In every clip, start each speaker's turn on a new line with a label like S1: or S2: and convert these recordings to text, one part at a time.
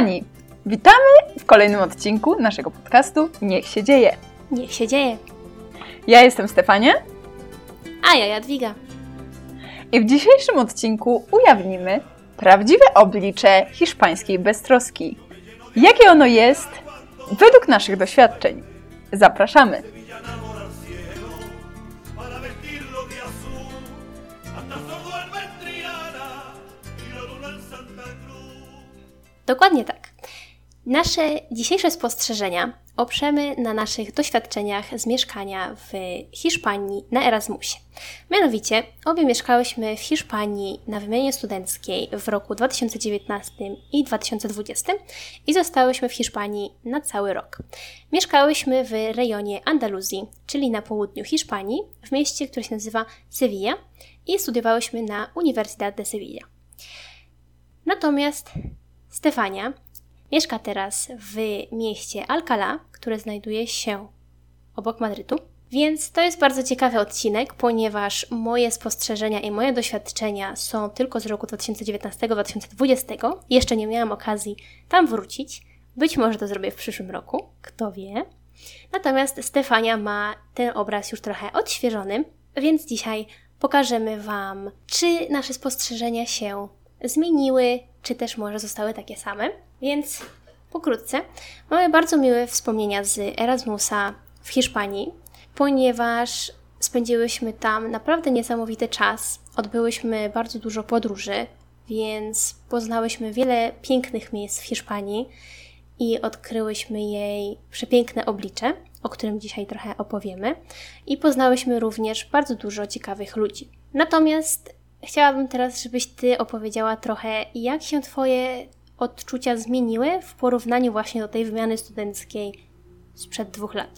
S1: Kochani, witamy w kolejnym odcinku naszego podcastu Niech się dzieje.
S2: Niech się dzieje.
S1: Ja jestem Stefania
S2: A ja Jadwiga.
S1: i w dzisiejszym odcinku ujawnimy prawdziwe oblicze hiszpańskiej beztroski. Jakie ono jest według naszych doświadczeń. Zapraszamy!
S2: Dokładnie tak. Nasze dzisiejsze spostrzeżenia oprzemy na naszych doświadczeniach z mieszkania w Hiszpanii na Erasmusie. Mianowicie, obie mieszkałyśmy w Hiszpanii na wymianie studenckiej w roku 2019 i 2020 i zostałyśmy w Hiszpanii na cały rok. Mieszkałyśmy w rejonie Andaluzji, czyli na południu Hiszpanii, w mieście, które się nazywa Sevilla i studiowałyśmy na Universidad de Sevilla. Natomiast Stefania mieszka teraz w mieście Alcalá, które znajduje się obok Madrytu. Więc to jest bardzo ciekawy odcinek, ponieważ moje spostrzeżenia i moje doświadczenia są tylko z roku 2019-2020. Jeszcze nie miałam okazji tam wrócić. Być może to zrobię w przyszłym roku, kto wie. Natomiast Stefania ma ten obraz już trochę odświeżony, więc dzisiaj pokażemy Wam, czy nasze spostrzeżenia się zmieniły, czy też może zostały takie same. Więc pokrótce, mamy bardzo miłe wspomnienia z Erasmusa w Hiszpanii, ponieważ spędziłyśmy tam naprawdę niesamowity czas. Odbyłyśmy bardzo dużo podróży, więc poznałyśmy wiele pięknych miejsc w Hiszpanii i odkryłyśmy jej przepiękne oblicze, o którym dzisiaj trochę opowiemy, i poznałyśmy również bardzo dużo ciekawych ludzi. Natomiast chciałabym teraz, żebyś Ty opowiedziała trochę, jak się Twoje odczucia zmieniły w porównaniu właśnie do tej wymiany studenckiej sprzed dwóch lat.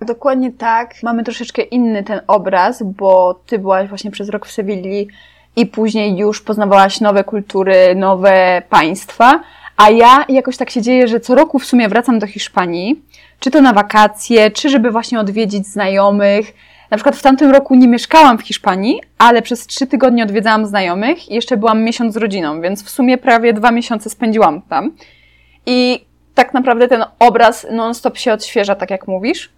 S1: Dokładnie tak. Mamy troszeczkę inny ten obraz, bo ty byłaś właśnie przez rok w Sewilli i później już poznawałaś nowe kultury, nowe państwa, a ja jakoś tak się dzieje, że co roku w sumie wracam do Hiszpanii, czy to na wakacje, czy żeby właśnie odwiedzić znajomych. Na przykład w tamtym roku nie mieszkałam w Hiszpanii, ale przez trzy tygodnie odwiedzałam znajomych i jeszcze byłam miesiąc z rodziną, więc w sumie prawie dwa miesiące spędziłam tam. I tak naprawdę ten obraz non-stop się odświeża, tak jak mówisz.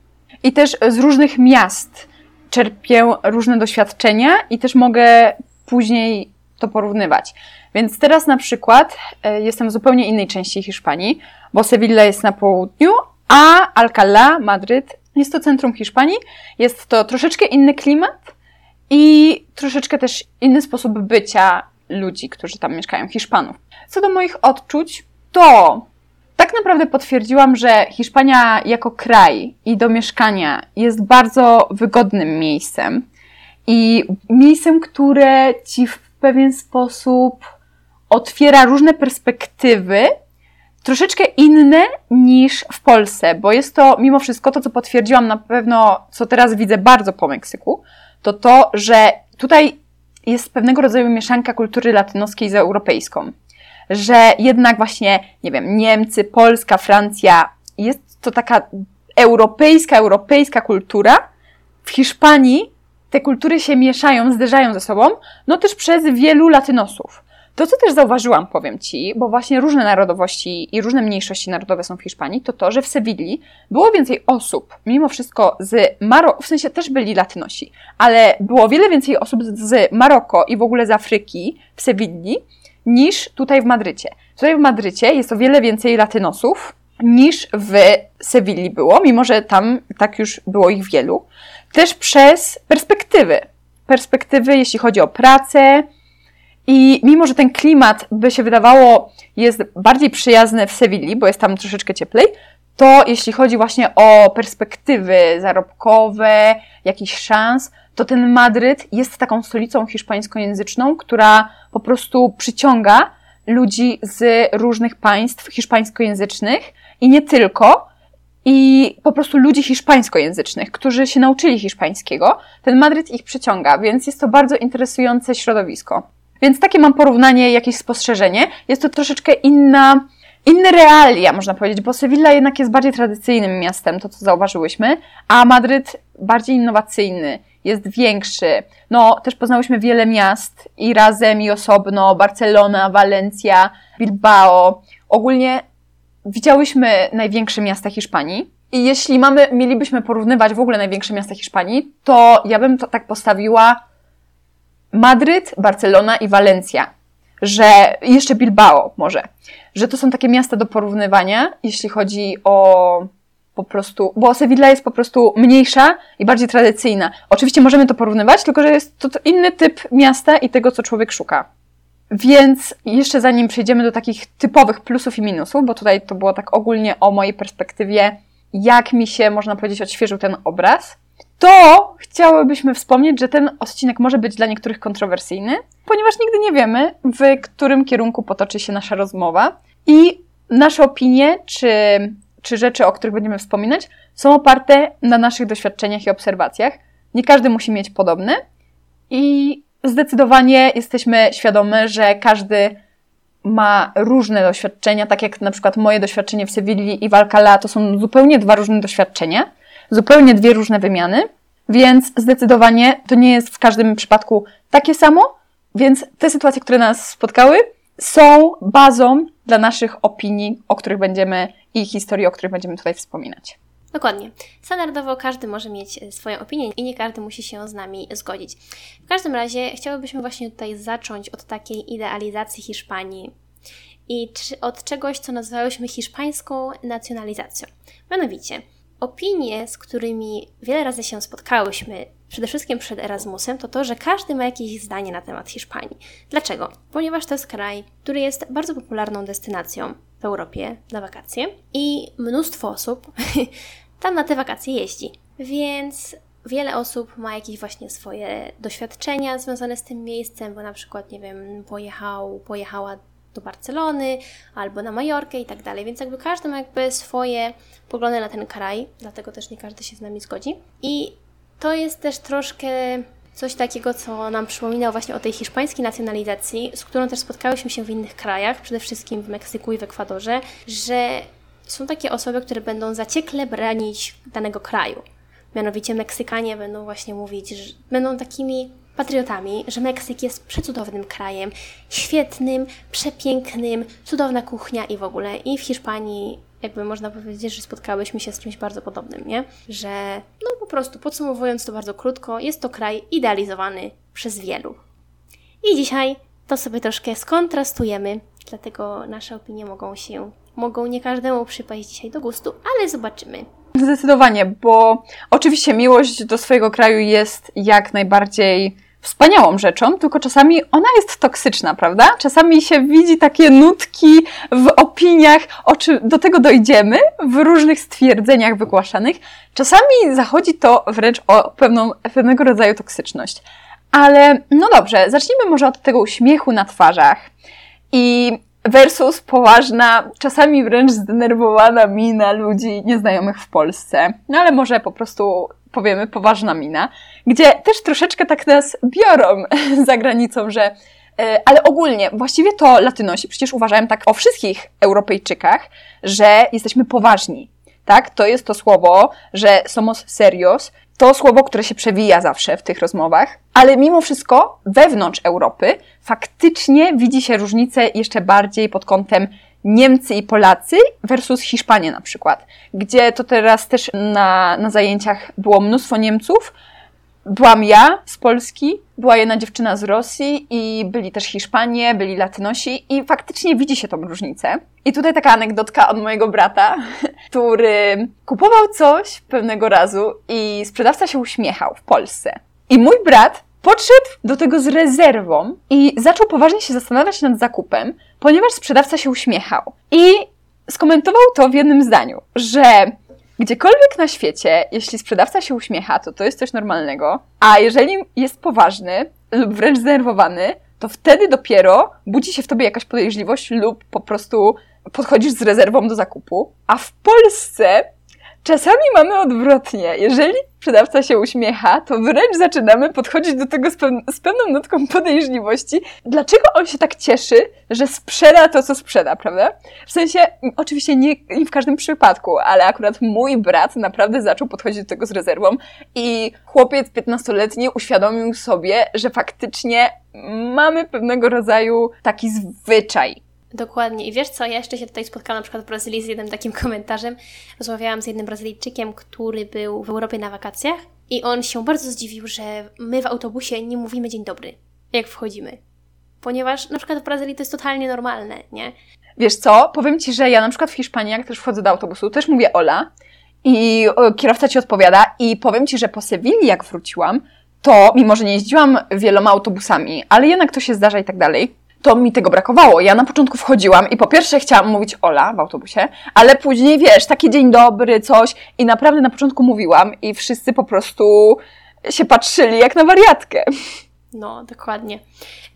S1: I też z różnych miast czerpię różne doświadczenia i też mogę później to porównywać. Więc teraz na przykład e, jestem w zupełnie innej części Hiszpanii, bo Sevilla jest na południu, a Alcalá, Madryt, jest to centrum Hiszpanii. Jest to troszeczkę inny klimat i troszeczkę też inny sposób bycia ludzi, którzy tam mieszkają, Hiszpanów. Co do moich odczuć, to tak naprawdę potwierdziłam, że Hiszpania jako kraj i do mieszkania jest bardzo wygodnym miejscem i miejscem, które ci w pewien sposób otwiera różne perspektywy, troszeczkę inne niż w Polsce, bo jest to mimo wszystko to, co potwierdziłam na pewno, co teraz widzę bardzo po Meksyku, to to, że tutaj jest pewnego rodzaju mieszanka kultury latynoskiej z europejską że jednak właśnie, nie wiem, Niemcy, Polska, Francja, jest to taka europejska, europejska kultura. W Hiszpanii te kultury się mieszają, zderzają ze sobą, no też przez wielu latynosów. To, co też zauważyłam, powiem Ci, bo właśnie różne narodowości i różne mniejszości narodowe są w Hiszpanii, to to, że w Sewilli było więcej osób, mimo wszystko z Maroko, w sensie też byli latynosi, ale było wiele więcej osób z Maroko i w ogóle z Afryki w Sewilli, niż tutaj w Madrycie. Tutaj w Madrycie jest o wiele więcej latynosów niż w Sewilli było, mimo że tam tak już było ich wielu. Też przez perspektywy. Perspektywy, jeśli chodzi o pracę. I mimo, że ten klimat by się wydawało jest bardziej przyjazny w Sewilli, bo jest tam troszeczkę cieplej, to jeśli chodzi właśnie o perspektywy zarobkowe, jakichś szans, to ten Madryt jest taką stolicą hiszpańskojęzyczną, która po prostu przyciąga ludzi z różnych państw hiszpańskojęzycznych i nie tylko, i po prostu ludzi hiszpańskojęzycznych, którzy się nauczyli hiszpańskiego. Ten Madryt ich przyciąga, więc jest to bardzo interesujące środowisko. Więc takie mam porównanie, jakieś spostrzeżenie. Jest to troszeczkę inna, inne realia, można powiedzieć, bo Sewilla jednak jest bardziej tradycyjnym miastem, to co zauważyłyśmy, a Madryt bardziej innowacyjny, jest większy. No, też poznałyśmy wiele miast i razem, i osobno, Barcelona, Walencja, Bilbao. Ogólnie widziałyśmy największe miasta Hiszpanii. I jeśli mamy, mielibyśmy porównywać w ogóle największe miasta Hiszpanii, to ja bym to tak postawiła Madryt, Barcelona i Walencja. Że jeszcze Bilbao może. Że to są takie miasta do porównywania, jeśli chodzi o po prostu, bo Sevilla jest po prostu mniejsza i bardziej tradycyjna. Oczywiście możemy to porównywać, tylko że jest to inny typ miasta i tego, co człowiek szuka. Więc jeszcze zanim przejdziemy do takich typowych plusów i minusów, bo tutaj to było tak ogólnie o mojej perspektywie, jak mi się, można powiedzieć, odświeżył ten obraz, to chciałybyśmy wspomnieć, że ten odcinek może być dla niektórych kontrowersyjny, ponieważ nigdy nie wiemy, w którym kierunku potoczy się nasza rozmowa i nasze opinie, czy czy rzeczy, o których będziemy wspominać, są oparte na naszych doświadczeniach i obserwacjach. Nie każdy musi mieć podobne i zdecydowanie jesteśmy świadome, że każdy ma różne doświadczenia, tak jak na przykład moje doświadczenie w Sewilli i w Alcalá to są zupełnie dwa różne doświadczenia, zupełnie dwie różne wymiany, więc zdecydowanie to nie jest w każdym przypadku takie samo, więc te sytuacje, które nas spotkały, są bazą dla naszych opinii, o których będziemy i historii, o których będziemy tutaj wspominać.
S2: Dokładnie. Standardowo każdy może mieć e, swoją opinię i nie każdy musi się z nami zgodzić. W każdym razie chciałybyśmy właśnie tutaj zacząć od takiej idealizacji Hiszpanii i od czegoś, co nazywałyśmy hiszpańską nacjonalizacją. Mianowicie, opinie, z którymi wiele razy się spotkałyśmy, przede wszystkim przed Erasmusem, to to, że każdy ma jakieś zdanie na temat Hiszpanii. Dlaczego? Ponieważ to jest kraj, który jest bardzo popularną destynacją w Europie na wakacje i mnóstwo osób tam na te wakacje jeździ. Więc wiele osób ma jakieś właśnie swoje doświadczenia związane z tym miejscem, bo na przykład, nie wiem, pojechał, pojechała do Barcelony albo na Majorkę i tak dalej. Więc jakby każdy ma jakby swoje poglądy na ten kraj, dlatego też nie każdy się z nami zgodzi. I to jest też troszkę coś takiego, co nam przypominało właśnie o tej hiszpańskiej nacjonalizacji, z którą też spotkałyśmy się w innych krajach, przede wszystkim w Meksyku i w Ekwadorze, że są takie osoby, które będą zaciekle branić danego kraju. Mianowicie Meksykanie będą właśnie mówić, że będą takimi patriotami, że Meksyk jest przecudownym krajem, świetnym, przepięknym, cudowna kuchnia i w ogóle. I w Hiszpanii jakby można powiedzieć, że spotkałyśmy się z czymś bardzo podobnym, nie? Że, no po prostu podsumowując to bardzo krótko, jest to kraj idealizowany przez wielu. I dzisiaj to sobie troszkę skontrastujemy, dlatego nasze opinie mogą się, mogą nie każdemu przypaść dzisiaj do gustu, ale zobaczymy.
S1: Zdecydowanie, bo oczywiście miłość do swojego kraju jest jak najbardziej wspaniałą rzeczą, tylko czasami ona jest toksyczna, prawda? Czasami się widzi takie nutki w opiniach, o czym do tego dojdziemy, w różnych stwierdzeniach wygłaszanych. Czasami zachodzi to wręcz o pewną, pewnego rodzaju toksyczność. Ale no dobrze, zacznijmy może od tego uśmiechu na twarzach. I versus poważna, czasami wręcz zdenerwowana mina ludzi nieznajomych w Polsce. No ale może po prostu powiemy poważna mina, gdzie też troszeczkę tak nas biorą za granicą, że e, ale ogólnie, właściwie to latynosi przecież uważają tak o wszystkich Europejczykach, że jesteśmy poważni. Tak? To jest to słowo, że somos serios, to słowo, które się przewija zawsze w tych rozmowach, ale mimo wszystko wewnątrz Europy faktycznie widzi się różnice jeszcze bardziej pod kątem Niemcy i Polacy versus Hiszpanie na przykład, gdzie to teraz też na, na zajęciach było mnóstwo Niemców. Byłam ja z Polski, była jedna dziewczyna z Rosji i byli też Hiszpanie, byli Latynosi i faktycznie widzi się tą różnicę. I tutaj taka anegdotka od mojego brata, który kupował coś pewnego razu i sprzedawca się uśmiechał w Polsce. I mój brat podszedł do tego z rezerwą i zaczął poważnie się zastanawiać nad zakupem, ponieważ sprzedawca się uśmiechał. I skomentował to w jednym zdaniu, że gdziekolwiek na świecie, jeśli sprzedawca się uśmiecha, to to jest coś normalnego, a jeżeli jest poważny lub wręcz zdenerwowany, to wtedy dopiero budzi się w tobie jakaś podejrzliwość lub po prostu podchodzisz z rezerwą do zakupu. A w Polsce Czasami mamy odwrotnie. Jeżeli sprzedawca się uśmiecha, to wręcz zaczynamy podchodzić do tego z, z pewną nutką podejrzliwości. Dlaczego on się tak cieszy, że sprzeda to, co sprzeda, prawda? W sensie, oczywiście nie, nie w każdym przypadku, ale akurat mój brat naprawdę zaczął podchodzić do tego z rezerwą i chłopiec 15-letni uświadomił sobie, że faktycznie mamy pewnego rodzaju taki zwyczaj.
S2: Dokładnie. I wiesz co, ja jeszcze się tutaj spotkałam na przykład w Brazylii z jednym takim komentarzem. Rozmawiałam z jednym Brazylijczykiem, który był w Europie na wakacjach i on się bardzo zdziwił, że my w autobusie nie mówimy dzień dobry, jak wchodzimy. Ponieważ na przykład w Brazylii to jest totalnie normalne, nie?
S1: Wiesz co, powiem Ci, że ja na przykład w Hiszpanii, jak też wchodzę do autobusu, też mówię Ola i kierowca Ci odpowiada i powiem Ci, że po Sewilli jak wróciłam, to mimo, że nie jeździłam wieloma autobusami, ale jednak to się zdarza i tak dalej, to mi tego brakowało. Ja na początku wchodziłam i po pierwsze chciałam mówić Ola w autobusie, ale później, wiesz, taki dzień dobry, coś i naprawdę na początku mówiłam i wszyscy po prostu się patrzyli jak na wariatkę.
S2: No, dokładnie.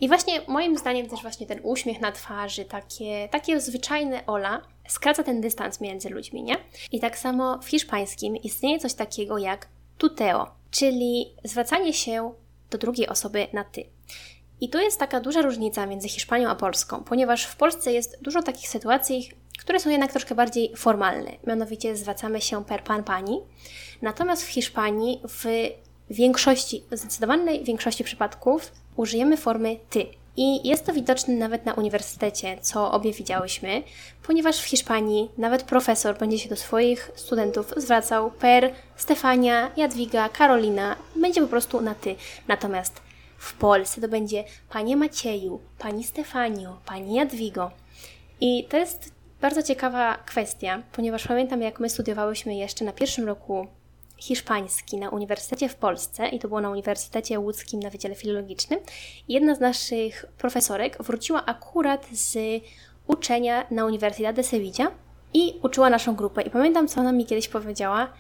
S2: I właśnie moim zdaniem też właśnie ten uśmiech na twarzy, takie, takie zwyczajne Ola, skraca ten dystans między ludźmi, nie? I tak samo w hiszpańskim istnieje coś takiego jak tuteo, czyli zwracanie się do drugiej osoby na ty. I tu jest taka duża różnica między Hiszpanią a Polską, ponieważ w Polsce jest dużo takich sytuacji, które są jednak troszkę bardziej formalne. Mianowicie zwracamy się per pan pani. Natomiast w Hiszpanii w większości, zdecydowanej większości przypadków użyjemy formy ty. I jest to widoczne nawet na uniwersytecie, co obie widziałyśmy, ponieważ w Hiszpanii nawet profesor będzie się do swoich studentów zwracał per Stefania, Jadwiga, Karolina, będzie po prostu na ty. Natomiast w Polsce to będzie Panie Macieju, Pani Stefanio, Pani Jadwigo. I to jest bardzo ciekawa kwestia, ponieważ pamiętam, jak my studiowałyśmy jeszcze na pierwszym roku hiszpański na uniwersytecie w Polsce i to było na Uniwersytecie Łódzkim na Wydziale Filologicznym. Jedna z naszych profesorek wróciła akurat z uczenia na Universidad de Sevilla i uczyła naszą grupę. I pamiętam, co ona mi kiedyś powiedziała,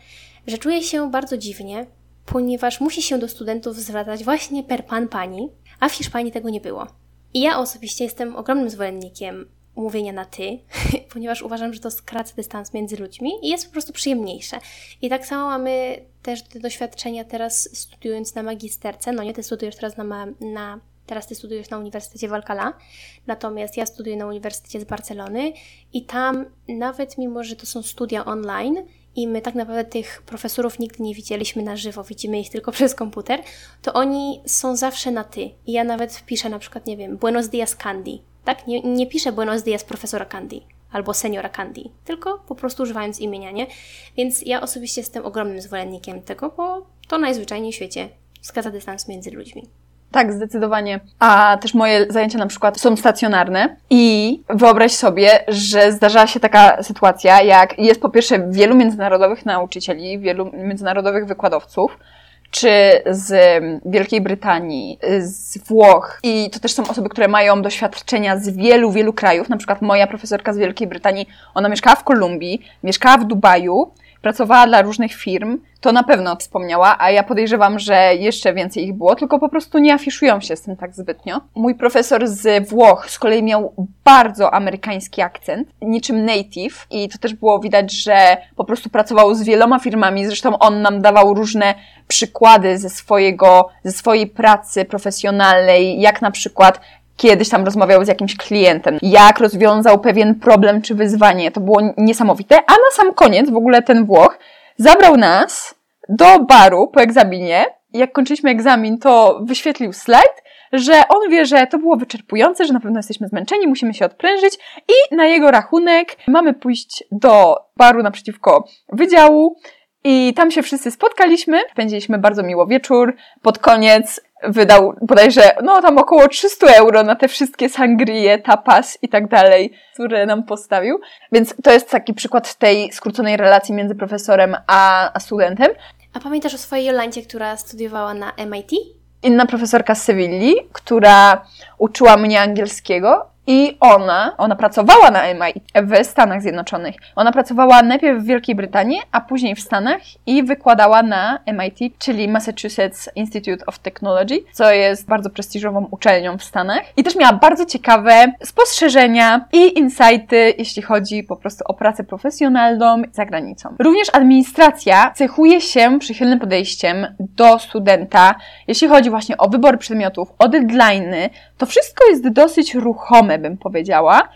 S2: że czuje się bardzo dziwnie, ponieważ musi się do studentów zwracać właśnie per pan pani, a w Hiszpanii tego nie było. I ja osobiście jestem ogromnym zwolennikiem mówienia na ty, ponieważ uważam, że to skraca dystans między ludźmi i jest po prostu przyjemniejsze. I tak samo mamy też te doświadczenia teraz studiując na magisterce. No nie, ty studiujesz teraz na, ma- na teraz ty studiujesz na Uniwersytecie w Alcalá, natomiast ja studiuję na Uniwersytecie z Barcelony i tam nawet mimo, że to są studia online, i my tak naprawdę tych profesorów nigdy nie widzieliśmy na żywo, widzimy ich tylko przez komputer, to oni są zawsze na ty. I ja nawet piszę na przykład, nie wiem, Buenos dias Candy. Tak? Nie, nie piszę Buenos dias profesora Candy albo seniora Candy, tylko po prostu używając imienia, nie? Więc ja osobiście jestem ogromnym zwolennikiem tego, bo to najzwyczajniej w świecie skraca dystans między ludźmi.
S1: Tak, zdecydowanie. A też moje zajęcia na przykład są stacjonarne i wyobraź sobie, że zdarzała się taka sytuacja, jak jest po pierwsze wielu międzynarodowych nauczycieli, wielu międzynarodowych wykładowców, czy z Wielkiej Brytanii, z Włoch i to też są osoby, które mają doświadczenia z wielu, wielu krajów. Na przykład moja profesorka z Wielkiej Brytanii, ona mieszkała w Kolumbii, mieszkała w Dubaju, pracowała dla różnych firm, to na pewno wspomniała, a ja podejrzewam, że jeszcze więcej ich było, tylko po prostu nie afiszują się z tym tak zbytnio. Mój profesor z Włoch z kolei miał bardzo amerykański akcent, niczym native i to też było widać, że po prostu pracował z wieloma firmami, zresztą on nam dawał różne przykłady ze swojego, ze swojej pracy profesjonalnej, jak na przykład kiedyś tam rozmawiał z jakimś klientem, jak rozwiązał pewien problem czy wyzwanie. To było niesamowite. A na sam koniec w ogóle ten Włoch zabrał nas do baru po egzaminie. Jak kończyliśmy egzamin, to wyświetlił slajd, że on wie, że to było wyczerpujące, że na pewno jesteśmy zmęczeni, musimy się odprężyć i na jego rachunek mamy pójść do baru naprzeciwko wydziału i tam się wszyscy spotkaliśmy, spędziliśmy bardzo miło wieczór. Pod koniec wydał bodajże, no tam około 300 euro na te wszystkie sangrie, tapas i tak dalej, które nam postawił. Więc to jest taki przykład tej skróconej relacji między profesorem a, a studentem.
S2: A pamiętasz o swojej Jolancie, która studiowała na MIT?
S1: Inna profesorka z Sewilli, która uczyła mnie angielskiego I ona, ona pracowała na MIT w Stanach Zjednoczonych. Ona pracowała najpierw w Wielkiej Brytanii, a później w Stanach i wykładała na MIT, czyli Massachusetts Institute of Technology, co jest bardzo prestiżową uczelnią w Stanach. I też miała bardzo ciekawe spostrzeżenia i insighty, jeśli chodzi po prostu o pracę profesjonalną za granicą. Również administracja cechuje się przychylnym podejściem do studenta, jeśli chodzi właśnie o wybór przedmiotów, o deadline'y, to wszystko jest dosyć ruchome, bym powiedziała.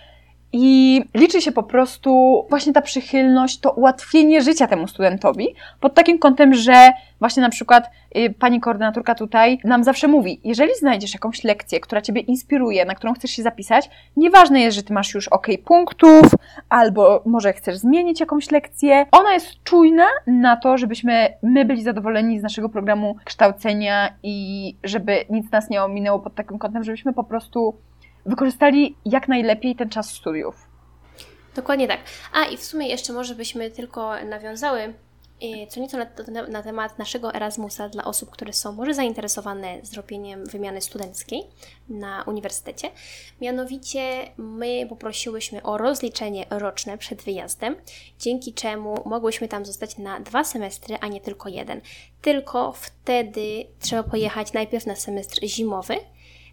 S1: I liczy się po prostu właśnie ta przychylność, to ułatwienie życia temu studentowi pod takim kątem, że właśnie na przykład y, pani koordynatorka tutaj nam zawsze mówi, jeżeli znajdziesz jakąś lekcję, która ciebie inspiruje, na którą chcesz się zapisać, nieważne jest, że ty masz już ok punktów, albo może chcesz zmienić jakąś lekcję, ona jest czujna na to, żebyśmy my byli zadowoleni z naszego programu kształcenia i żeby nic nas nie ominęło pod takim kątem, żebyśmy po prostu wykorzystali jak najlepiej ten czas studiów.
S2: Dokładnie tak. A i w sumie jeszcze może byśmy tylko nawiązały y, co nieco na, na, na, temat naszego Erasmusa dla osób, które są może zainteresowane zrobieniem wymiany studenckiej na uniwersytecie. Mianowicie my poprosiłyśmy o rozliczenie roczne przed wyjazdem, dzięki czemu mogłyśmy tam zostać na dwa semestry, a nie tylko jeden. Tylko wtedy trzeba pojechać najpierw na semestr zimowy,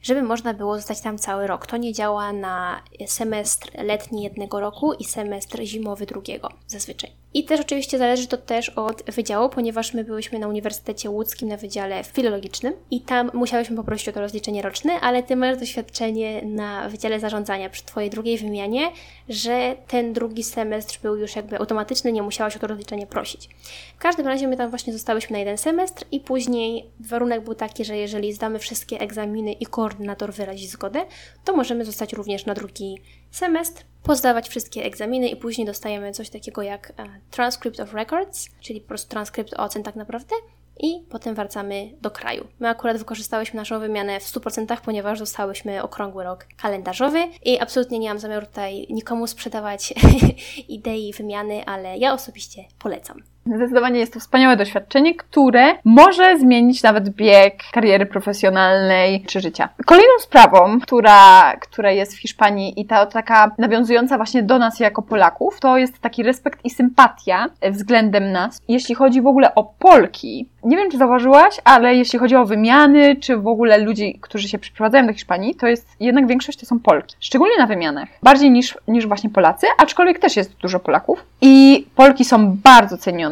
S2: żeby można było zostać tam cały rok. To nie działa na semestr letni jednego roku i semestr zimowy drugiego zazwyczaj. I też oczywiście zależy to też od wydziału, ponieważ my byliśmy na Uniwersytecie Łódzkim na Wydziale Filologicznym i tam musiałyśmy poprosić o to rozliczenie roczne, ale Ty masz doświadczenie na Wydziale Zarządzania przy Twojej drugiej wymianie, że ten drugi semestr był już jakby automatyczny, nie musiałaś o to rozliczenie prosić. W każdym razie my tam właśnie zostałyśmy na jeden semestr i później warunek był taki, że jeżeli zdamy wszystkie egzaminy i koordynator wyrazi zgodę, to możemy zostać również na drugi semestr, pozdawać wszystkie egzaminy i później dostajemy coś takiego jak e, Transcript of Records, czyli po prostu transkrypt ocen tak naprawdę i potem wracamy do kraju. My akurat wykorzystałyśmy naszą wymianę w 100%, ponieważ dostałyśmy okrągły rok kalendarzowy i absolutnie nie mam zamiaru tutaj nikomu sprzedawać idei wymiany, ale ja osobiście polecam.
S1: Zdecydowanie jest to wspaniałe doświadczenie, które może zmienić nawet bieg kariery profesjonalnej czy życia. Kolejną sprawą, która, która jest w Hiszpanii i ta taka nawiązująca właśnie do nas jako Polaków, to jest taki respekt i sympatia względem nas. Jeśli chodzi w ogóle o Polki, nie wiem czy zauważyłaś, ale jeśli chodzi o wymiany, czy w ogóle ludzi, którzy się przyprowadzają do Hiszpanii, to jest jednak większość to są Polki. Szczególnie na wymianach. Bardziej niż, niż właśnie Polacy, aczkolwiek też jest dużo Polaków. I Polki są bardzo cenione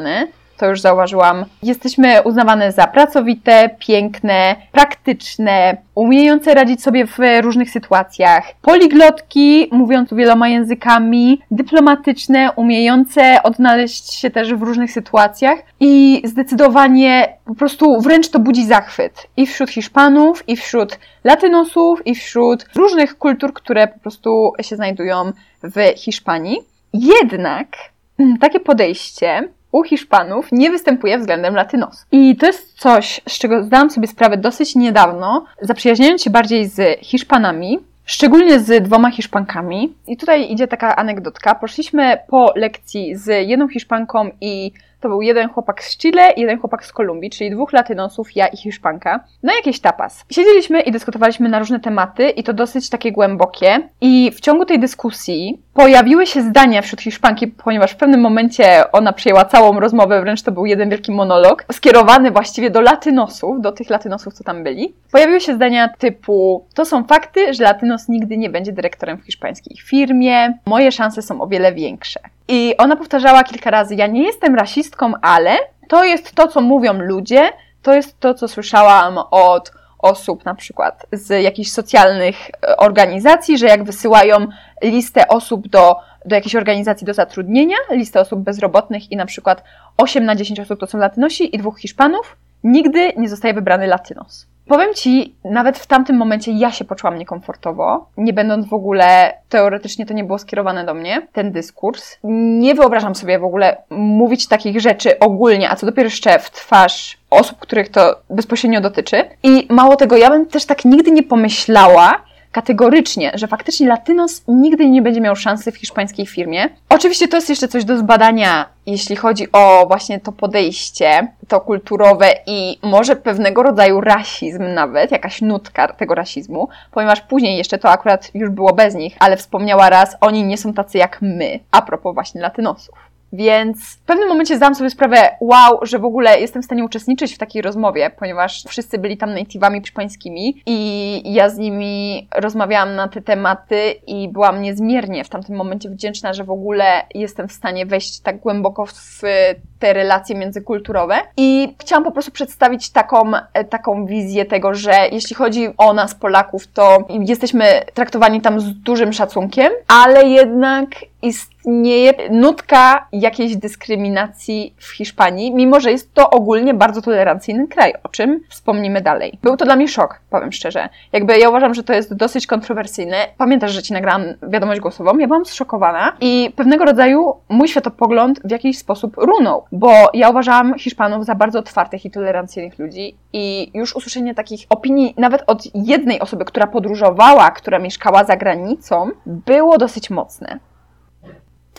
S1: to już zauważyłam. Jesteśmy uznawane za pracowite, piękne, praktyczne, umiejące radzić sobie w różnych sytuacjach, poliglotki, mówiąc wieloma językami, dyplomatyczne, umiejące odnaleźć się też w różnych sytuacjach i zdecydowanie po prostu wręcz to budzi zachwyt i wśród Hiszpanów, i wśród Latynosów, i wśród różnych kultur, które po prostu się znajdują w Hiszpanii. Jednak mm, takie podejście u Hiszpanów nie występuje względem Latynos. I to jest coś, z czego zdałam sobie sprawę dosyć niedawno, zaprzyjaźniając się bardziej z Hiszpanami, szczególnie z dwoma Hiszpankami. I tutaj idzie taka anegdotka. Poszliśmy po lekcji z jedną Hiszpanką i to był jeden chłopak z Chile i jeden chłopak z Kolumbii, czyli dwóch latynosów, ja i Hiszpanka. No jakiś tapas. Siedzieliśmy i dyskutowaliśmy na różne tematy i to dosyć takie głębokie. I w ciągu tej dyskusji pojawiły się zdania wśród Hiszpanki, ponieważ w pewnym momencie ona przyjęła całą rozmowę, wręcz to był jeden wielki monolog, skierowany właściwie do latynosów, do tych latynosów, co tam byli. Pojawiły się zdania typu, to są fakty, że latynos nigdy nie będzie dyrektorem w hiszpańskiej firmie, moje szanse są o wiele większe. I ona powtarzała kilka razy: Ja nie jestem rasistką, ale to jest to, co mówią ludzie, to jest to, co słyszałam od osób, na przykład z jakichś socjalnych e, organizacji, że jak wysyłają listę osób do, do jakiejś organizacji do zatrudnienia, listę osób bezrobotnych i na przykład 8 na 10 osób to są Latynosi i dwóch Hiszpanów, nigdy nie zostaje wybrany Latynos. Powiem Ci, nawet w tamtym momencie ja się poczułam niekomfortowo, nie będąc w ogóle, teoretycznie to nie było skierowane do mnie, ten dyskurs. Nie wyobrażam sobie w ogóle mówić takich rzeczy ogólnie, a co dopiero jeszcze w twarz osób, których to bezpośrednio dotyczy. I mało tego, ja bym też tak nigdy nie pomyślała, kategorycznie, że faktycznie Latynos nigdy nie będzie miał szansy w hiszpańskiej firmie. Oczywiście to jest jeszcze coś do zbadania, jeśli chodzi o właśnie to podejście, to kulturowe i może pewnego rodzaju rasizm nawet, jakaś nutka tego rasizmu, ponieważ później jeszcze to akurat już było bez nich, ale wspomniała raz, oni nie są tacy jak my, a propos właśnie Latynosów. Więc w pewnym momencie zdałam sobie sprawę, wow, że w ogóle jestem w stanie uczestniczyć w takiej rozmowie, ponieważ wszyscy byli tam native'ami hiszpańskimi i ja z nimi rozmawiałam na te tematy i byłam niezmiernie w tamtym momencie wdzięczna, że w ogóle jestem w stanie wejść tak głęboko w te relacje międzykulturowe. I chciałam po prostu przedstawić taką, taką wizję tego, że jeśli chodzi o nas, Polaków, to jesteśmy traktowani tam z dużym szacunkiem, ale jednak istnieje nutka jakiejś dyskryminacji w Hiszpanii, mimo że jest to ogólnie bardzo tolerancyjny kraj, o czym wspomnimy dalej. Był to dla mnie szok, powiem szczerze. Jakby ja uważam, że to jest dosyć kontrowersyjne. Pamiętasz, że ci nagrałam wiadomość głosową? Ja byłam zszokowana i pewnego rodzaju mój światopogląd w jakiś sposób runął, bo ja uważałam Hiszpanów za bardzo otwartych i tolerancyjnych ludzi i już usłyszenie takich opinii nawet od jednej osoby, która podróżowała, która mieszkała za granicą, było dosyć mocne.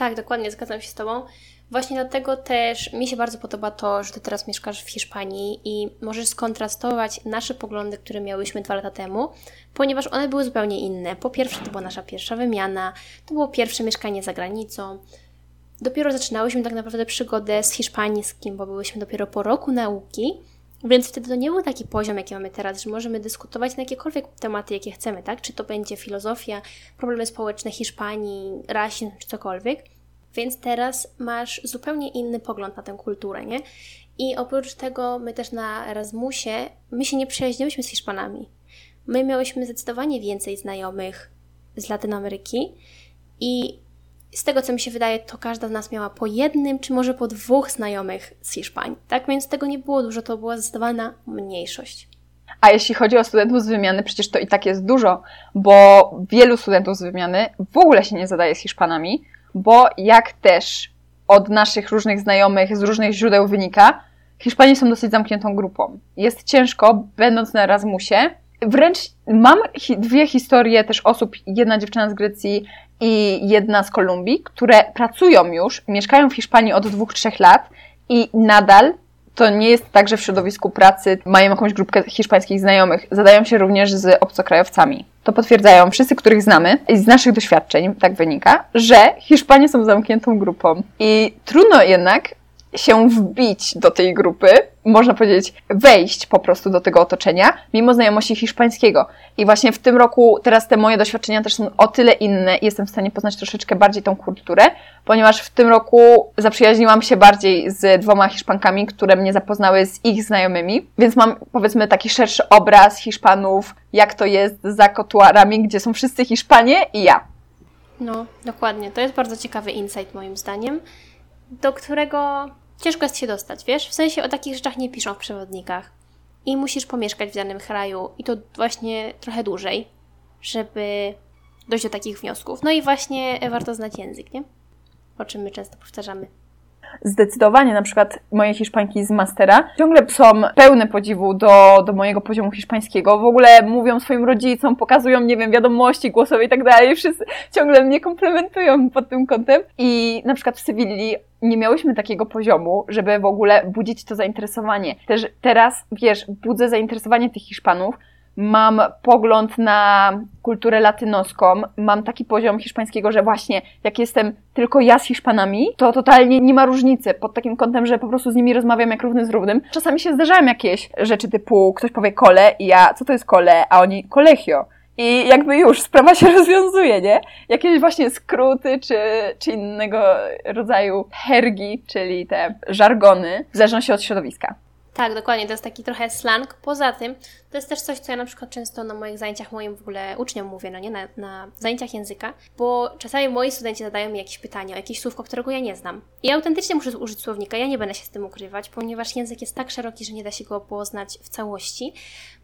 S2: Tak, dokładnie, zgadzam się z Tobą. Właśnie dlatego też mi się bardzo podoba to, że Ty teraz mieszkasz w Hiszpanii i możesz skontrastować nasze poglądy, które miałyśmy dwa lata temu, ponieważ one były zupełnie inne. Po pierwsze, to była nasza pierwsza wymiana, to było pierwsze mieszkanie za granicą. Dopiero zaczynałyśmy tak naprawdę przygodę z hiszpańskim, bo byłyśmy dopiero po roku nauki, więc wtedy to nie był taki poziom, jaki mamy teraz, że możemy dyskutować na jakiekolwiek tematy, jakie chcemy, tak? Czy to będzie filozofia, problemy społeczne Hiszpanii, rasizm, czy cokolwiek. Więc teraz masz zupełnie inny pogląd na tę kulturę, nie? I oprócz tego my też na Erasmusie, my się nie przyjaźniłyśmy z Hiszpanami. My miałyśmy zdecydowanie więcej znajomych z Latynoameryki i z tego co mi się wydaje, to każda z nas miała po jednym, czy może po dwóch znajomych z Hiszpanii. Tak więc tego nie było dużo, to była zdecydowana mniejszość.
S1: A jeśli chodzi o studentów z wymiany, przecież to i tak jest dużo, bo wielu studentów z wymiany w ogóle się nie zadaje z Hiszpanami, bo jak też od naszych różnych znajomych z różnych źródeł wynika, Hiszpanie są dosyć zamkniętą grupą. Jest ciężko, będąc na Erasmusie. Wręcz mam dwie historie też osób, jedna dziewczyna z Grecji i jedna z Kolumbii, które pracują już, mieszkają w Hiszpanii od dwóch, trzech lat i nadal to nie jest tak, że w środowisku pracy mają jakąś grupkę hiszpańskich znajomych. Zadają się również z obcokrajowcami. To potwierdzają wszyscy, których znamy i z naszych doświadczeń tak wynika, że Hiszpanie są zamkniętą grupą. I trudno jednak się wbić do tej grupy, można powiedzieć, wejść po prostu do tego otoczenia, mimo znajomości hiszpańskiego. I właśnie w tym roku teraz te moje doświadczenia też są o tyle inne i jestem w stanie poznać troszeczkę bardziej tą kulturę, ponieważ w tym roku zaprzyjaźniłam się bardziej z dwoma Hiszpankami, które mnie zapoznały z ich znajomymi, więc mam powiedzmy taki szerszy obraz Hiszpanów, jak to jest za kotuarami, gdzie są wszyscy Hiszpanie i ja.
S2: No, dokładnie. To jest bardzo ciekawy insight moim zdaniem, do którego ciężko jest się dostać, wiesz? W sensie o takich rzeczach nie piszą w przewodnikach. I musisz pomieszkać w danym kraju i to właśnie trochę dłużej, żeby dojść do takich wniosków. No i właśnie warto znać język, nie? O czym my często powtarzamy.
S1: Zdecydowanie, na przykład moje hiszpańki z mastera ciągle są pełne podziwu do, do mojego poziomu hiszpańskiego. W ogóle mówią swoim rodzicom, pokazują, nie wiem, wiadomości głosowe i tak dalej. Wszyscy ciągle mnie komplementują pod tym kątem. I na przykład w Sewilli nie miałyśmy takiego poziomu, żeby w ogóle budzić to zainteresowanie. Też teraz, wiesz, budzę zainteresowanie tych Hiszpanów, mam pogląd na kulturę latynoską, mam taki poziom hiszpańskiego, że właśnie jak jestem tylko ja z Hiszpanami, to totalnie nie ma różnicy pod takim kątem, że po prostu z nimi rozmawiam jak równy z równym. Czasami się zdarzają jakieś rzeczy typu ktoś powie kole i ja, co to jest kole, a oni colegio. I jakby już sprawa się rozwiązuje, nie? Jakieś właśnie skróty czy, czy innego rodzaju hergi, czyli te żargony, w zależności od środowiska.
S2: Tak, dokładnie, to jest taki trochę slang. Poza tym, to jest też coś, co ja na przykład często na moich zajęciach moim w ogóle uczniom mówię, no nie, na, na zajęciach języka, bo czasami moi studenci zadają mi jakieś pytania o jakieś słówko, którego ja nie znam. I autentycznie muszę użyć słownika, ja nie będę się z tym ukrywać, ponieważ język jest tak szeroki, że nie da się go poznać w całości.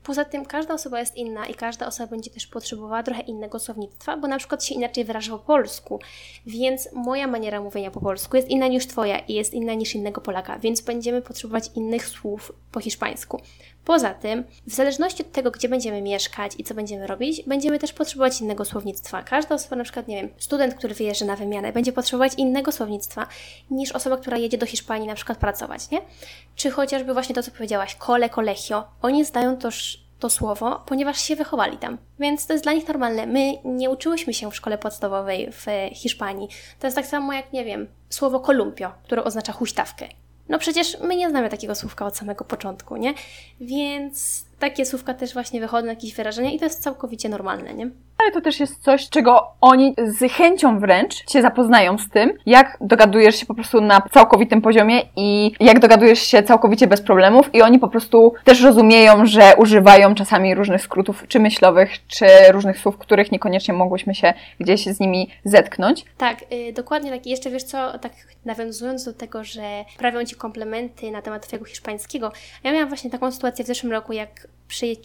S2: Poza tym każda osoba jest inna i każda osoba będzie też potrzebowała trochę innego słownictwa, bo na przykład się inaczej wyraża po polsku, więc moja maniera mówienia po polsku jest inna niż Twoja i jest inna niż innego Polaka, więc będziemy potrzebować innych słów po hiszpańsku. Poza tym, w zależności od tego, gdzie będziemy mieszkać i co będziemy robić, będziemy też potrzebować innego słownictwa. Każda osoba, na przykład, nie wiem, student, który wyjeżdża na wymianę, będzie potrzebować innego słownictwa niż osoba, która jedzie do Hiszpanii na przykład pracować, nie? Czy chociażby właśnie to, co powiedziałaś, kole, colegio. Oni zdają toż to słowo, ponieważ się wychowali tam. Więc to jest dla nich normalne. My nie uczyłyśmy się w szkole podstawowej w Hiszpanii. To jest tak samo jak, nie wiem, słowo kolumpio, które oznacza huśtawkę. No przecież my nie znamy takiego słówka od samego początku, nie? Więc takie słówka też właśnie wychodzą, jakieś wyrażenia i to jest całkowicie normalne, nie?
S1: Ale to też jest coś, czego oni z chęcią wręcz się zapoznają z tym, jak dogadujesz się po prostu na całkowitym poziomie i jak dogadujesz się całkowicie bez problemów i oni po prostu też rozumieją, że używają czasami różnych skrótów, czy myślowych, czy różnych słów, których niekoniecznie mogłyśmy się gdzieś z nimi zetknąć.
S2: Tak, yy, dokładnie tak. I jeszcze wiesz co, tak nawiązując do tego, że prawią Ci komplementy na temat Twojego hiszpańskiego, ja miałam właśnie taką sytuację w zeszłym roku, jak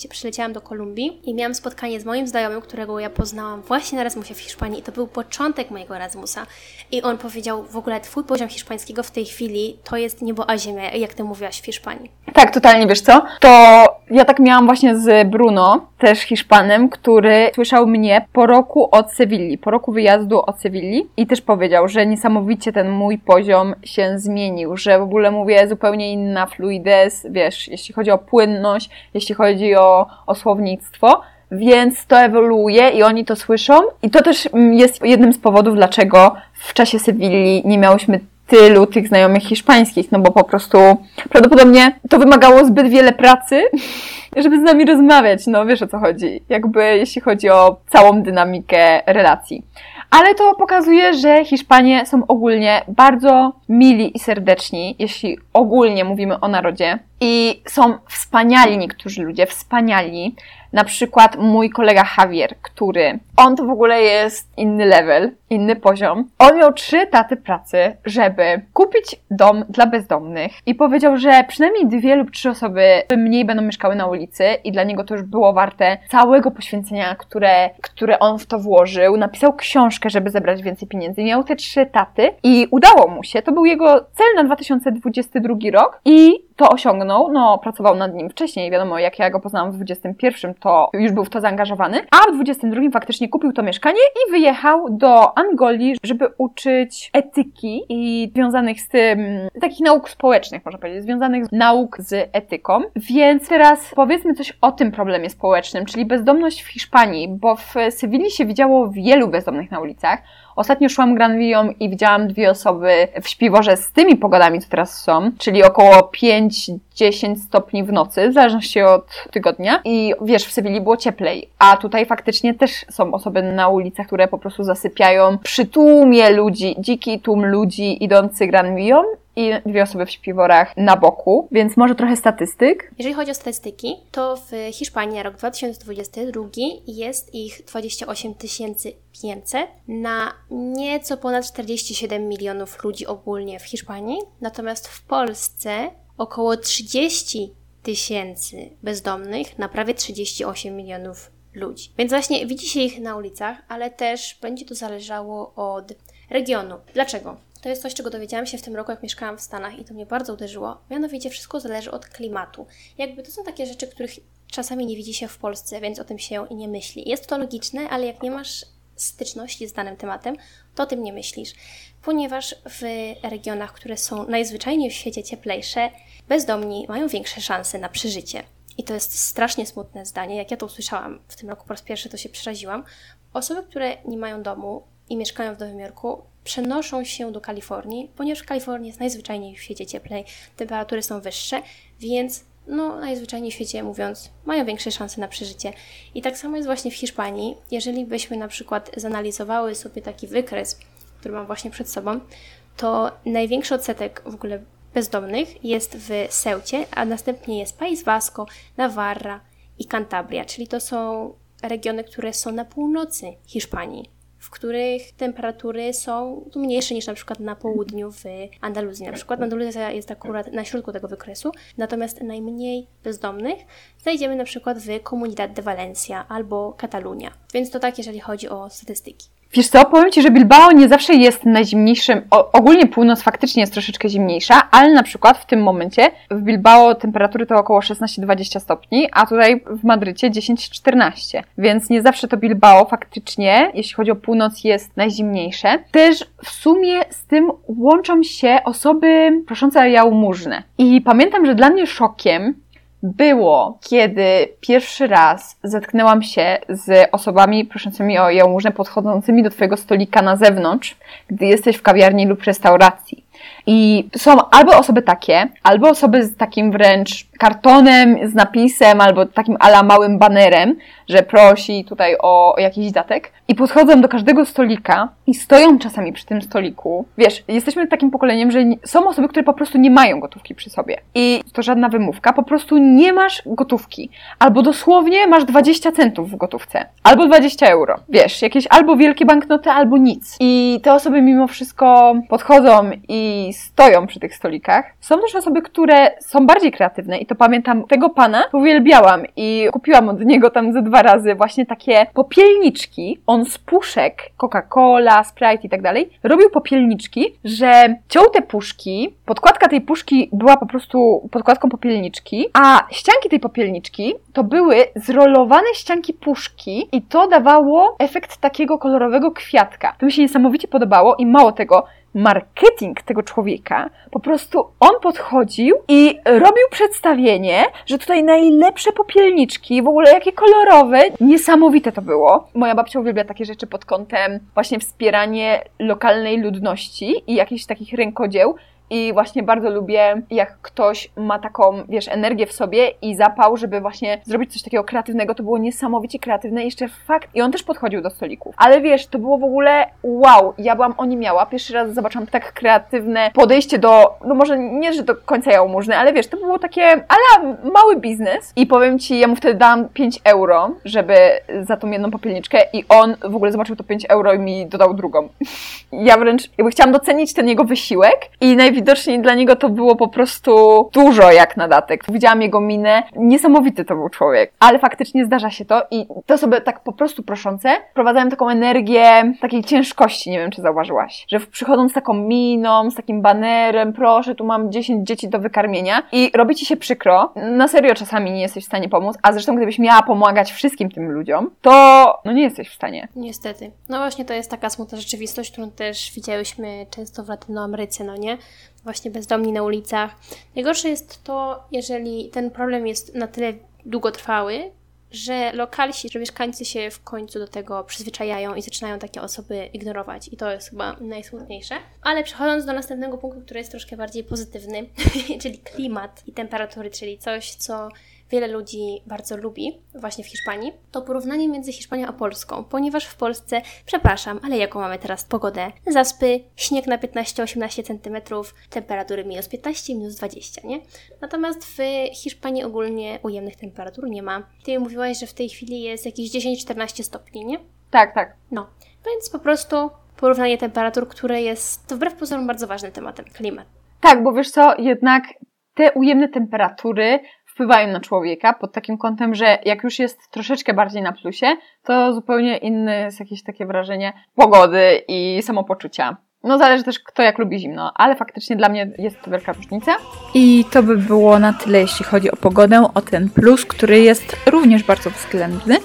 S2: przyleciałam do Kolumbii i miałam spotkanie z moim znajomym, którego ja poznałam właśnie na Erasmusie w Hiszpanii i to był początek mojego Erasmusa. I on powiedział, w ogóle twój poziom hiszpańskiego w tej chwili to jest niebo a ziemia, jak ty mówiłaś w Hiszpanii.
S1: Tak, totalnie, wiesz co? To ja tak miałam właśnie z Bruno, też Hiszpanem, który słyszał mnie po roku od Sewilli, po roku wyjazdu od Sewilli i też powiedział, że niesamowicie ten mój poziom się zmienił, że w ogóle mówię zupełnie inna fluidez, wiesz, jeśli chodzi o płynność, jeśli chodzi o, o słownictwo, więc to ewoluuje i oni to słyszą. I to też jest jednym z powodów, dlaczego w czasie Sewilli nie miałyśmy tylu tych znajomych hiszpańskich, no bo po prostu prawdopodobnie to wymagało zbyt wiele pracy, żeby z nami rozmawiać, no wiesz o co chodzi, jakby jeśli chodzi o całą dynamikę relacji. Ale to pokazuje, że Hiszpanie są ogólnie bardzo mili i serdeczni, jeśli ogólnie mówimy o narodzie. I są wspaniali niektórzy ludzie, wspaniali. Na przykład mój kolega Javier, który, on to w ogóle jest inny level, inny poziom. On miał trzy etaty pracy, żeby kupić dom dla bezdomnych i powiedział, że przynajmniej dwie lub trzy osoby mniej będą mieszkały na ulicy i dla niego to już było warte całego poświęcenia, które, które on w to włożył. Napisał książkę, żeby zebrać więcej pieniędzy. Miał te trzy etaty i udało mu się. To był jego cel na 2022 rok i to osiągnął. No, pracował nad nim wcześniej, wiadomo, jak ja go poznałam w 21, to już był w to zaangażowany, a w 22 faktycznie kupił to mieszkanie i wyjechał do Angolii, żeby uczyć etyki i związanych z tym, takich nauk społecznych, można powiedzieć, związanych z nauk z etyką. Więc teraz powiedzmy coś o tym problemie społecznym, czyli bezdomność w Hiszpanii, bo w Sewilli się widziało wielu bezdomnych na ulicach. Ostatnio szłam Gran Villą i widziałam dwie osoby w śpiworze z tymi pogodami, co teraz są, czyli około 5-10 stopni w nocy, w zależności od tygodnia. I wiesz, w Sewilli było cieplej, a tutaj faktycznie też są osoby na ulicach, które po prostu zasypiają przy tłumie ludzi, dziki tłum ludzi idący Gran Villą i dwie osoby w śpiworach na boku, więc może trochę statystyk.
S2: Jeżeli chodzi o statystyki, to w Hiszpanii na rok 2022 jest ich 28 500 na nieco ponad 47 milionów ludzi ogólnie w Hiszpanii, natomiast w Polsce około 30 tysięcy bezdomnych na prawie 38 milionów ludzi. Więc właśnie widzi się ich na ulicach, ale też będzie to zależało od regionu. Dlaczego? To jest coś, czego dowiedziałam się w tym roku, jak mieszkałam w Stanach i to mnie bardzo uderzyło. Mianowicie wszystko zależy od klimatu. Jakby to są takie rzeczy, których czasami nie widzi się w Polsce, więc o tym się nie myśli. Jest to logiczne, ale jak nie masz styczności z danym tematem, to o tym nie myślisz. Ponieważ w regionach, które są najzwyczajniej w świecie cieplejsze, bezdomni mają większe szanse na przeżycie. I to jest strasznie smutne zdanie. Jak ja to usłyszałam w tym roku po raz pierwszy, to się przeraziłam. Osoby, które nie mają domu i mieszkają w Nowym Jorku, przenoszą się do Kalifornii, ponieważ w Kalifornii jest najzwyczajniej w świecie cieplej, temperatury są wyższe, więc no najzwyczajniej w świecie mówiąc, mają większe szanse na przeżycie. I tak samo jest właśnie w Hiszpanii. Jeżeli byśmy na przykład zanalizowały sobie taki wykres, który mam właśnie przed sobą, to największy odsetek w ogóle bezdomnych jest w Ceucie, a następnie jest País Vasco, Navarra i Cantabria, czyli to są regiony, które są na północy Hiszpanii w których temperatury są mniejsze niż na przykład na południu w Andaluzji. Na przykład Andaluzja jest akurat na środku tego wykresu, natomiast najmniej bezdomnych znajdziemy na przykład w Comunidad de Valencia albo Katalunia. Więc to tak, jeżeli chodzi o statystyki.
S1: Wiesz co, powiem Ci, że Bilbao nie zawsze jest najzimniejszym, o, ogólnie północ faktycznie jest troszeczkę zimniejsza, ale na przykład w tym momencie w Bilbao temperatury to około 16-20 stopni, a tutaj w Madrycie 10-14, więc nie zawsze to Bilbao faktycznie, jeśli chodzi o północ, jest najzimniejsze. Też w sumie z tym łączą się osoby proszące o jałmużnę. I pamiętam, że dla mnie szokiem było, kiedy pierwszy raz zetknęłam się z osobami proszącymi o jałmużnę podchodzącymi do Twojego stolika na zewnątrz, gdy jesteś w kawiarni lub restauracji. I są albo osoby takie, albo osoby z takim wręcz kartonem z napisem, albo takim ala małym banerem, że prosi tutaj o, jakiś datek. I podchodzą do każdego stolika i stoją czasami przy tym stoliku. Wiesz, jesteśmy takim pokoleniem, że są osoby, które po prostu nie mają gotówki przy sobie. I to żadna wymówka, po prostu nie masz gotówki. Albo dosłownie masz 20 centów w gotówce. Albo 20 euro. Wiesz, jakieś albo wielkie banknoty, albo nic. I te osoby mimo wszystko podchodzą i stoją przy tych stolikach. Są też osoby, które są bardziej kreatywne i to pamiętam, tego pana uwielbiałam i kupiłam od niego tam ze dwa razy właśnie takie popielniczki. On z puszek Coca-Cola, Sprite i tak dalej robił popielniczki, że ciął te puszki, podkładka tej puszki była po prostu podkładką popielniczki, a ścianki tej popielniczki to były zrolowane ścianki puszki i to dawało efekt takiego kolorowego kwiatka. To mi się niesamowicie podobało i mało tego, marketing tego człowieka. Po prostu on podchodził i robił przedstawienie, że tutaj najlepsze popielniczki, w ogóle jakie kolorowe, niesamowite to było. Moja babcia uwielbia takie rzeczy pod kątem właśnie wspieranie lokalnej ludności i jakichś takich rękodzieł. I właśnie bardzo lubię, jak ktoś ma taką, wiesz, energię w sobie i zapał, żeby właśnie zrobić coś takiego kreatywnego. To było niesamowicie kreatywne. Jeszcze fakt. I on też podchodził do stolików. Ale wiesz, to było w ogóle wow. Ja byłam o miała. Pierwszy raz zobaczyłam tak kreatywne podejście do, no może nie, że do końca jałmużny, ale wiesz, to było takie, ale mały biznes. I powiem Ci, ja mu wtedy dałam 5 euro, żeby za tą jedną popielniczkę i on w ogóle zobaczył to 5 euro i mi dodał drugą. ja wręcz jakby chciałam docenić ten jego wysiłek i najwidoczniej widocznie dla niego to było po prostu dużo jak na datek. Widziałam jego minę. Niesamowity to był człowiek. Ale faktycznie zdarza się to i te osoby tak po prostu proszące wprowadzają taką energię takiej ciężkości, nie wiem czy zauważyłaś, że przychodzą z taką miną, z takim banerem, proszę, tu mam 10 dzieci do wykarmienia i robi ci się przykro. Na serio czasami nie jesteś w stanie pomóc, a zresztą gdybyś miała pomagać wszystkim tym ludziom, to no nie jesteś w stanie.
S2: Niestety. No właśnie to jest taka smutna rzeczywistość, którą też widziałyśmy często w Latynoameryce, no nie? Właśnie bezdomni na ulicach. Najgorsze jest to, jeżeli ten problem jest na tyle długotrwały, że lokalsi, że mieszkańcy się w końcu do tego przyzwyczajają i zaczynają takie osoby ignorować. I to jest chyba najsmutniejsze. Ale przechodząc do następnego punktu, który jest troszkę bardziej pozytywny, czyli klimat i temperatury, czyli coś, co wiele ludzi bardzo lubi właśnie w Hiszpanii, to porównanie między Hiszpanią a Polską, ponieważ w Polsce, przepraszam, ale jaką mamy teraz pogodę? Zaspy, śnieg na 15-18 cm, temperatury minus 15, minus 20, nie? Natomiast w Hiszpanii ogólnie ujemnych temperatur nie ma. Ty mówiłaś, że w tej chwili jest jakieś 10-14 stopni, nie?
S1: Tak, tak.
S2: No, więc po prostu porównanie temperatur, które jest to wbrew pozorom bardzo ważnym tematem, klimat.
S1: Tak, bo wiesz co, jednak te ujemne temperatury wpływają na człowieka pod takim kątem, że jak już jest troszeczkę bardziej na plusie, to zupełnie inne jest jakieś takie wrażenie pogody i samopoczucia. No zależy też kto jak lubi zimno, ale faktycznie dla mnie jest to wielka różnica.
S3: I to by było na tyle, jeśli chodzi o pogodę, o ten plus, który jest również bardzo względny.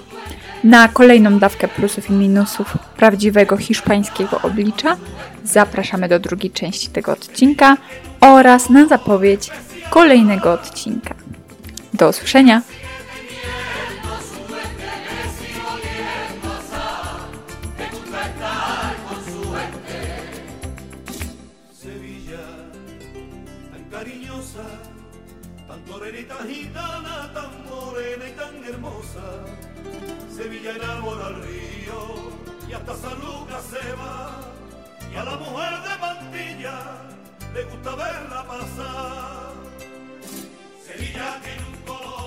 S3: Na kolejną dawkę plusów i minusów prawdziwego hiszpańskiego oblicza zapraszamy do drugiej części tego odcinka oraz na zapowiedź kolejnego odcinka. Do usłyszenia!
S4: Sevilla, enamora al río y hasta se va. Y a la mujer de mantilla le gusta verla pasar. Sevilla tiene un color.